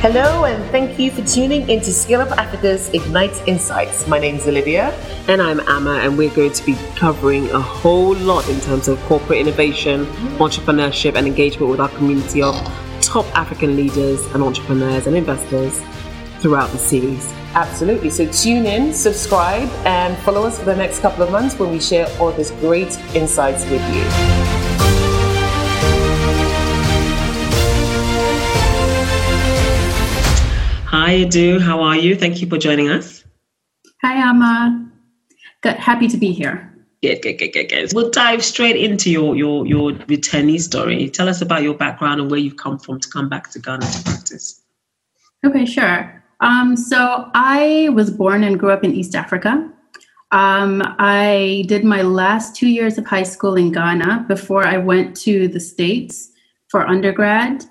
Hello, and thank you for tuning into Scale Up Africa's Ignite Insights. My name is Olivia. And I'm Amma, and we're going to be covering a whole lot in terms of corporate innovation, entrepreneurship, and engagement with our community of top African leaders and entrepreneurs and investors throughout the series. Absolutely. So tune in, subscribe, and follow us for the next couple of months when we share all these great insights with you. Hi, Adu. How are you? Thank you for joining us. Hi, Amma. Good. Happy to be here. Good, good, good, good, good. We'll dive straight into your your your returnee story. Tell us about your background and where you've come from to come back to Ghana to practice. Okay, sure. Um, so I was born and grew up in East Africa. Um, I did my last two years of high school in Ghana before I went to the States for undergrad.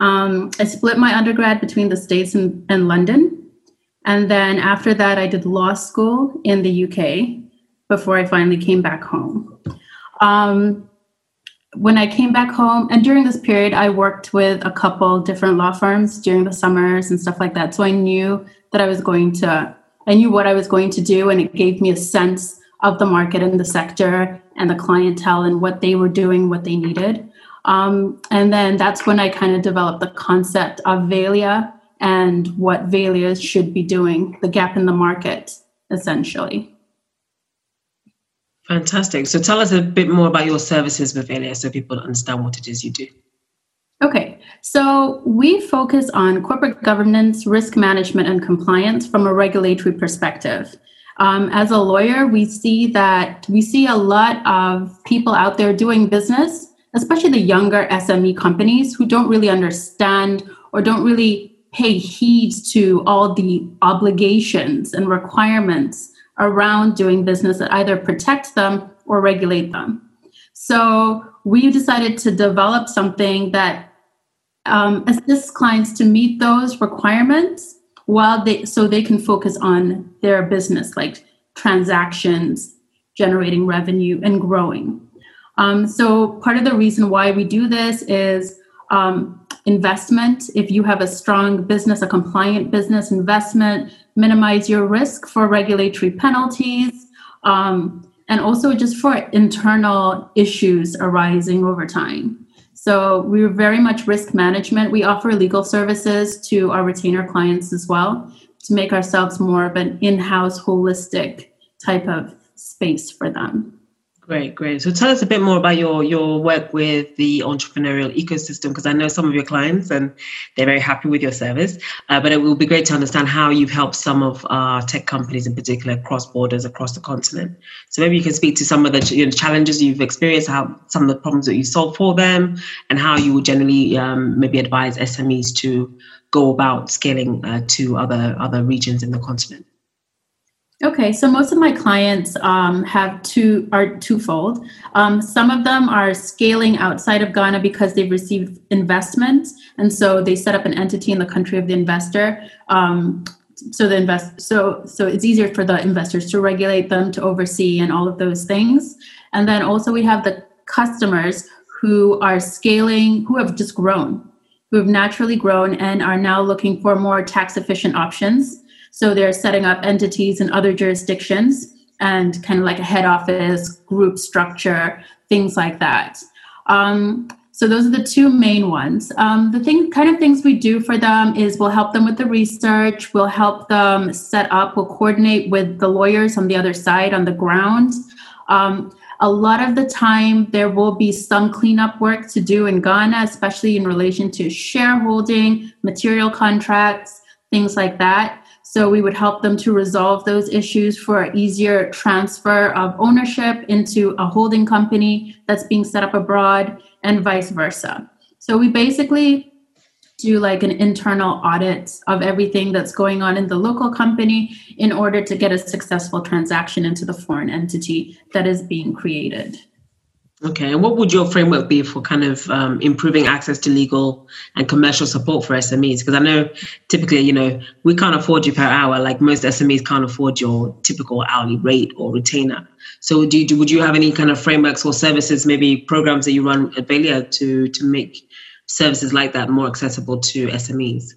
Um, I split my undergrad between the States and, and London. And then after that, I did law school in the UK before I finally came back home. Um, when I came back home, and during this period, I worked with a couple different law firms during the summers and stuff like that. So I knew that I was going to, I knew what I was going to do, and it gave me a sense of the market and the sector and the clientele and what they were doing, what they needed. Um, and then that's when I kind of developed the concept of Valia and what Valia should be doing, the gap in the market, essentially. Fantastic. So tell us a bit more about your services with Valia so people understand what it is you do. Okay, so we focus on corporate governance, risk management, and compliance from a regulatory perspective. Um, as a lawyer, we see that we see a lot of people out there doing business especially the younger SME companies who don't really understand or don't really pay heed to all the obligations and requirements around doing business that either protect them or regulate them. So we decided to develop something that um, assists clients to meet those requirements while they so they can focus on their business like transactions generating revenue and growing um, so part of the reason why we do this is um, investment. If you have a strong business, a compliant business investment, minimize your risk for regulatory penalties, um, and also just for internal issues arising over time. So we're very much risk management. We offer legal services to our retainer clients as well to make ourselves more of an in-house holistic type of space for them. Great, great. So tell us a bit more about your your work with the entrepreneurial ecosystem, because I know some of your clients and they're very happy with your service. Uh, but it will be great to understand how you've helped some of our tech companies, in particular, cross borders across the continent. So maybe you can speak to some of the you know, challenges you've experienced, how some of the problems that you solve for them, and how you would generally um, maybe advise SMEs to go about scaling uh, to other other regions in the continent. Okay, so most of my clients um, have two are twofold. Um, some of them are scaling outside of Ghana because they've received investment, and so they set up an entity in the country of the investor. Um, so the invest so so it's easier for the investors to regulate them, to oversee, and all of those things. And then also we have the customers who are scaling, who have just grown, who have naturally grown, and are now looking for more tax efficient options. So they're setting up entities in other jurisdictions and kind of like a head office, group structure, things like that. Um, so those are the two main ones. Um, the thing, kind of things we do for them is we'll help them with the research. We'll help them set up. We'll coordinate with the lawyers on the other side on the ground. Um, a lot of the time, there will be some cleanup work to do in Ghana, especially in relation to shareholding, material contracts, things like that. So we would help them to resolve those issues for easier transfer of ownership into a holding company that's being set up abroad and vice versa. So we basically do like an internal audit of everything that's going on in the local company in order to get a successful transaction into the foreign entity that is being created. Okay, and what would your framework be for kind of um, improving access to legal and commercial support for SMEs? Because I know typically, you know, we can't afford you per hour, like most SMEs can't afford your typical hourly rate or retainer. So, do you, would you have any kind of frameworks or services, maybe programs that you run at Valia to to make services like that more accessible to SMEs?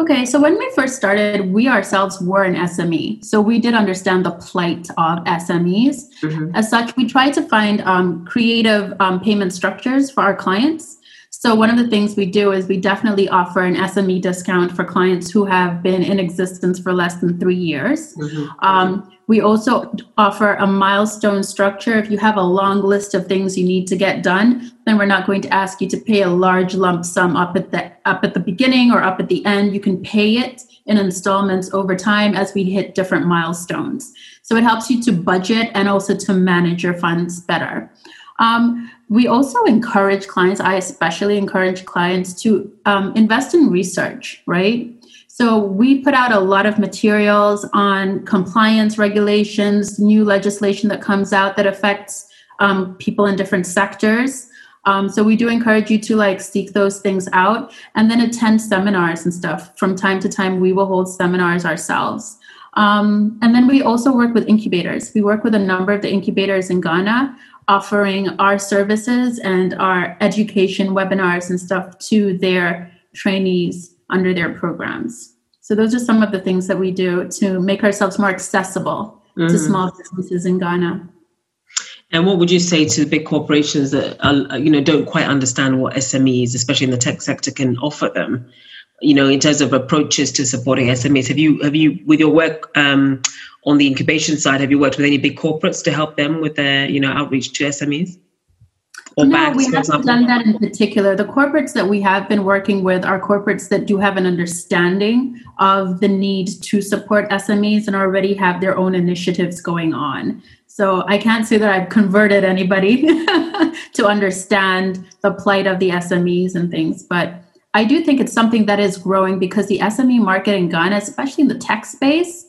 Okay, so when we first started, we ourselves were an SME. So we did understand the plight of SMEs. Mm-hmm. As such, we tried to find um, creative um, payment structures for our clients. So one of the things we do is we definitely offer an SME discount for clients who have been in existence for less than three years. Mm-hmm. Um, we also offer a milestone structure. If you have a long list of things you need to get done, then we're not going to ask you to pay a large lump sum up at the up at the beginning or up at the end. You can pay it in installments over time as we hit different milestones. So it helps you to budget and also to manage your funds better. Um, we also encourage clients, I especially encourage clients to um, invest in research, right? So we put out a lot of materials on compliance regulations, new legislation that comes out that affects um, people in different sectors. Um, so we do encourage you to like seek those things out and then attend seminars and stuff. From time to time, we will hold seminars ourselves. Um, and then we also work with incubators. We work with a number of the incubators in Ghana, offering our services and our education webinars and stuff to their trainees under their programs. So those are some of the things that we do to make ourselves more accessible mm-hmm. to small businesses in Ghana. And what would you say to the big corporations that are, you know don't quite understand what SMEs, especially in the tech sector, can offer them? You know, in terms of approaches to supporting SMEs, have you have you with your work um, on the incubation side, have you worked with any big corporates to help them with their you know outreach to SMEs? Or no, banks, we haven't example? done that in particular. The corporates that we have been working with are corporates that do have an understanding of the need to support SMEs and already have their own initiatives going on. So I can't say that I've converted anybody to understand the plight of the SMEs and things, but I do think it's something that is growing because the SME market in Ghana, especially in the tech space,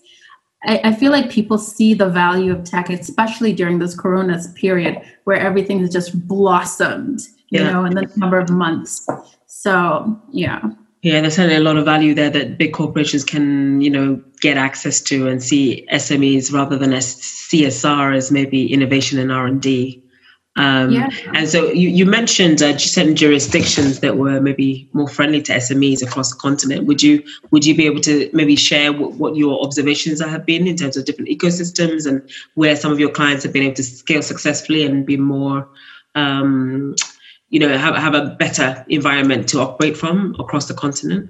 I, I, feel like people see the value of tech, especially during this corona's period where everything has just blossomed, you yeah. know, in the number of months. So, yeah. Yeah, there's certainly a lot of value there that big corporations can, you know, get access to and see SMEs rather than as CSR as maybe innovation and R and D. Um, yeah. And so you, you mentioned uh, certain jurisdictions that were maybe more friendly to SMEs across the continent. Would you would you be able to maybe share what, what your observations have been in terms of different ecosystems and where some of your clients have been able to scale successfully and be more, um, you know, have, have a better environment to operate from across the continent?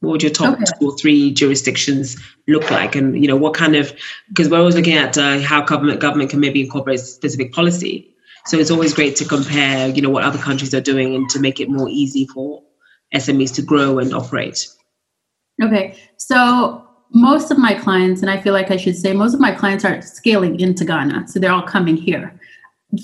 What would your top okay. two or three jurisdictions look like, and you know what kind of? Because we're always looking at uh, how government government can maybe incorporate specific policy so it's always great to compare, you know, what other countries are doing and to make it more easy for SMEs to grow and operate. Okay. So most of my clients, and I feel like I should say most of my clients are scaling into Ghana. So they're all coming here.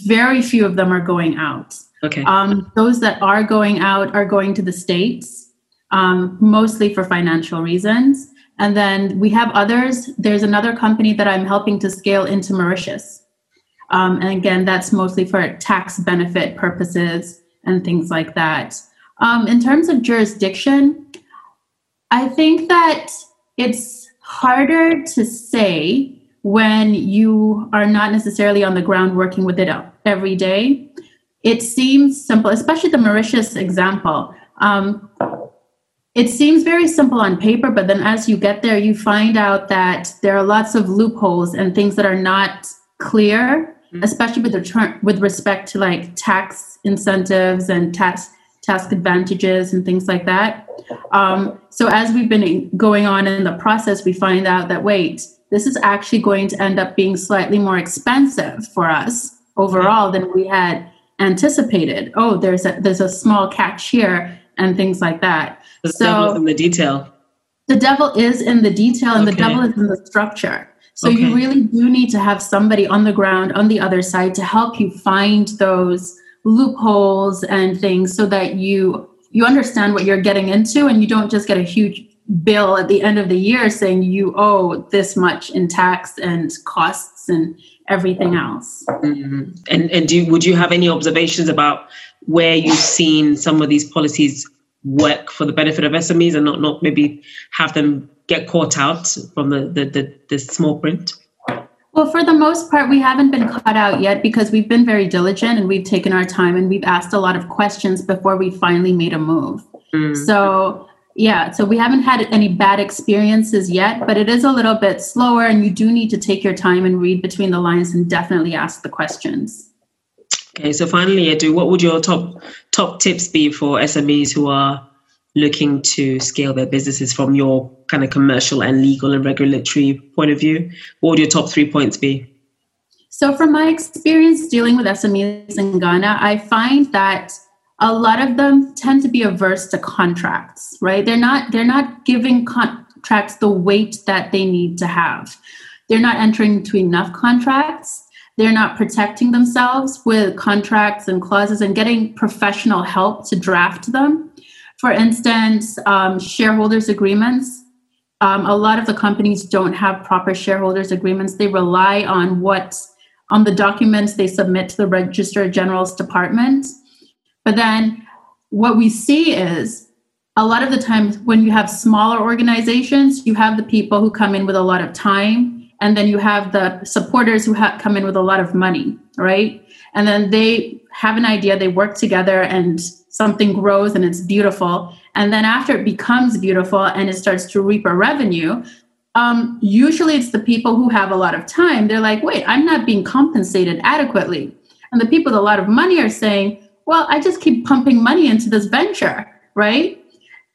Very few of them are going out. Okay. Um, those that are going out are going to the States, um, mostly for financial reasons. And then we have others. There's another company that I'm helping to scale into Mauritius. Um, and again, that's mostly for tax benefit purposes and things like that. Um, in terms of jurisdiction, I think that it's harder to say when you are not necessarily on the ground working with it every day. It seems simple, especially the Mauritius example. Um, it seems very simple on paper, but then as you get there, you find out that there are lots of loopholes and things that are not clear. Especially with the with respect to like tax incentives and tax tax advantages and things like that. Um, so as we've been going on in the process, we find out that wait, this is actually going to end up being slightly more expensive for us overall than we had anticipated. Oh, there's a there's a small catch here and things like that. The so in the detail. The devil is in the detail, and okay. the devil is in the structure. So okay. you really do need to have somebody on the ground on the other side to help you find those loopholes and things so that you you understand what you're getting into and you don't just get a huge bill at the end of the year saying you owe this much in tax and costs and everything else. Mm-hmm. And and do would you have any observations about where you've seen some of these policies work for the benefit of SMEs and not not maybe have them get caught out from the, the, the, the small print? Well, for the most part, we haven't been caught out yet because we've been very diligent and we've taken our time and we've asked a lot of questions before we finally made a move. Mm. So, Yeah, so we haven't had any bad experiences yet, but it is a little bit slower, and you do need to take your time and read between the lines and definitely ask the questions. Okay, so finally, Edu, what would your top top tips be for SMEs who are looking to scale their businesses from your kind of commercial and legal and regulatory point of view? What would your top three points be? So, from my experience dealing with SMEs in Ghana, I find that a lot of them tend to be averse to contracts, right? They're not they're not giving contracts the weight that they need to have. They're not entering into enough contracts they're not protecting themselves with contracts and clauses and getting professional help to draft them. For instance, um, shareholders agreements. Um, a lot of the companies don't have proper shareholders agreements. They rely on what on the documents they submit to the Registrar General's department. But then what we see is a lot of the times when you have smaller organizations, you have the people who come in with a lot of time and then you have the supporters who ha- come in with a lot of money right and then they have an idea they work together and something grows and it's beautiful. And then after it becomes beautiful and it starts to reap a revenue um, usually it's the people who have a lot of time. They're like wait i'm not being compensated adequately. And the people with a lot of money are saying well i just keep pumping money into this venture right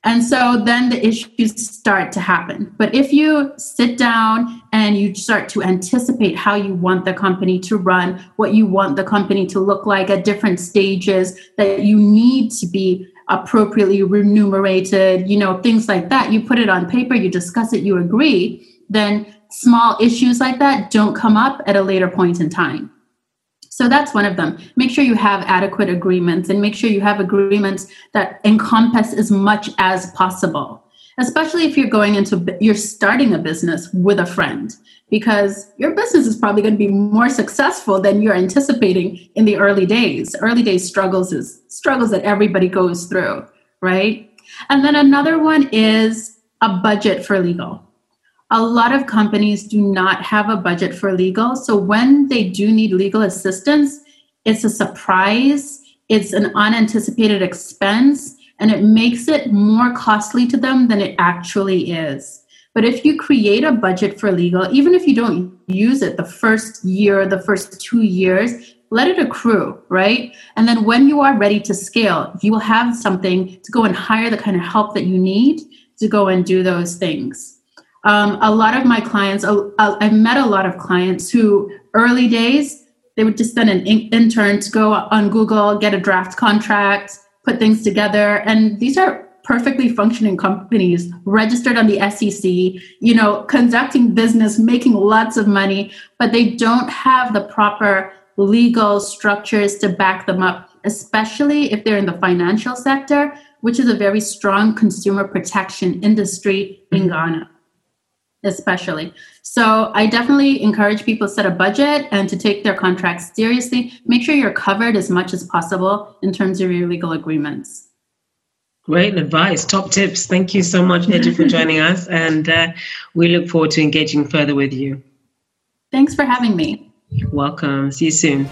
and so then the issues start to happen. But if you sit down and you start to anticipate how you want the company to run, what you want the company to look like at different stages, that you need to be appropriately remunerated, you know, things like that, you put it on paper, you discuss it, you agree, then small issues like that don't come up at a later point in time. So that's one of them. Make sure you have adequate agreements and make sure you have agreements that encompass as much as possible. Especially if you're going into you're starting a business with a friend because your business is probably going to be more successful than you're anticipating in the early days. Early days struggles is struggles that everybody goes through, right? And then another one is a budget for legal a lot of companies do not have a budget for legal. So when they do need legal assistance, it's a surprise, it's an unanticipated expense, and it makes it more costly to them than it actually is. But if you create a budget for legal, even if you don't use it the first year, the first two years, let it accrue, right? And then when you are ready to scale, you will have something to go and hire the kind of help that you need to go and do those things. Um, a lot of my clients, uh, I've met a lot of clients who early days, they would just send an in- intern to go on Google, get a draft contract, put things together. And these are perfectly functioning companies registered on the SEC, you know, conducting business, making lots of money, but they don't have the proper legal structures to back them up, especially if they're in the financial sector, which is a very strong consumer protection industry in Ghana especially. So I definitely encourage people to set a budget and to take their contracts seriously. Make sure you're covered as much as possible in terms of your legal agreements. Great advice, top tips. Thank you so much, Edu, for joining us. And uh, we look forward to engaging further with you. Thanks for having me. You're welcome. See you soon.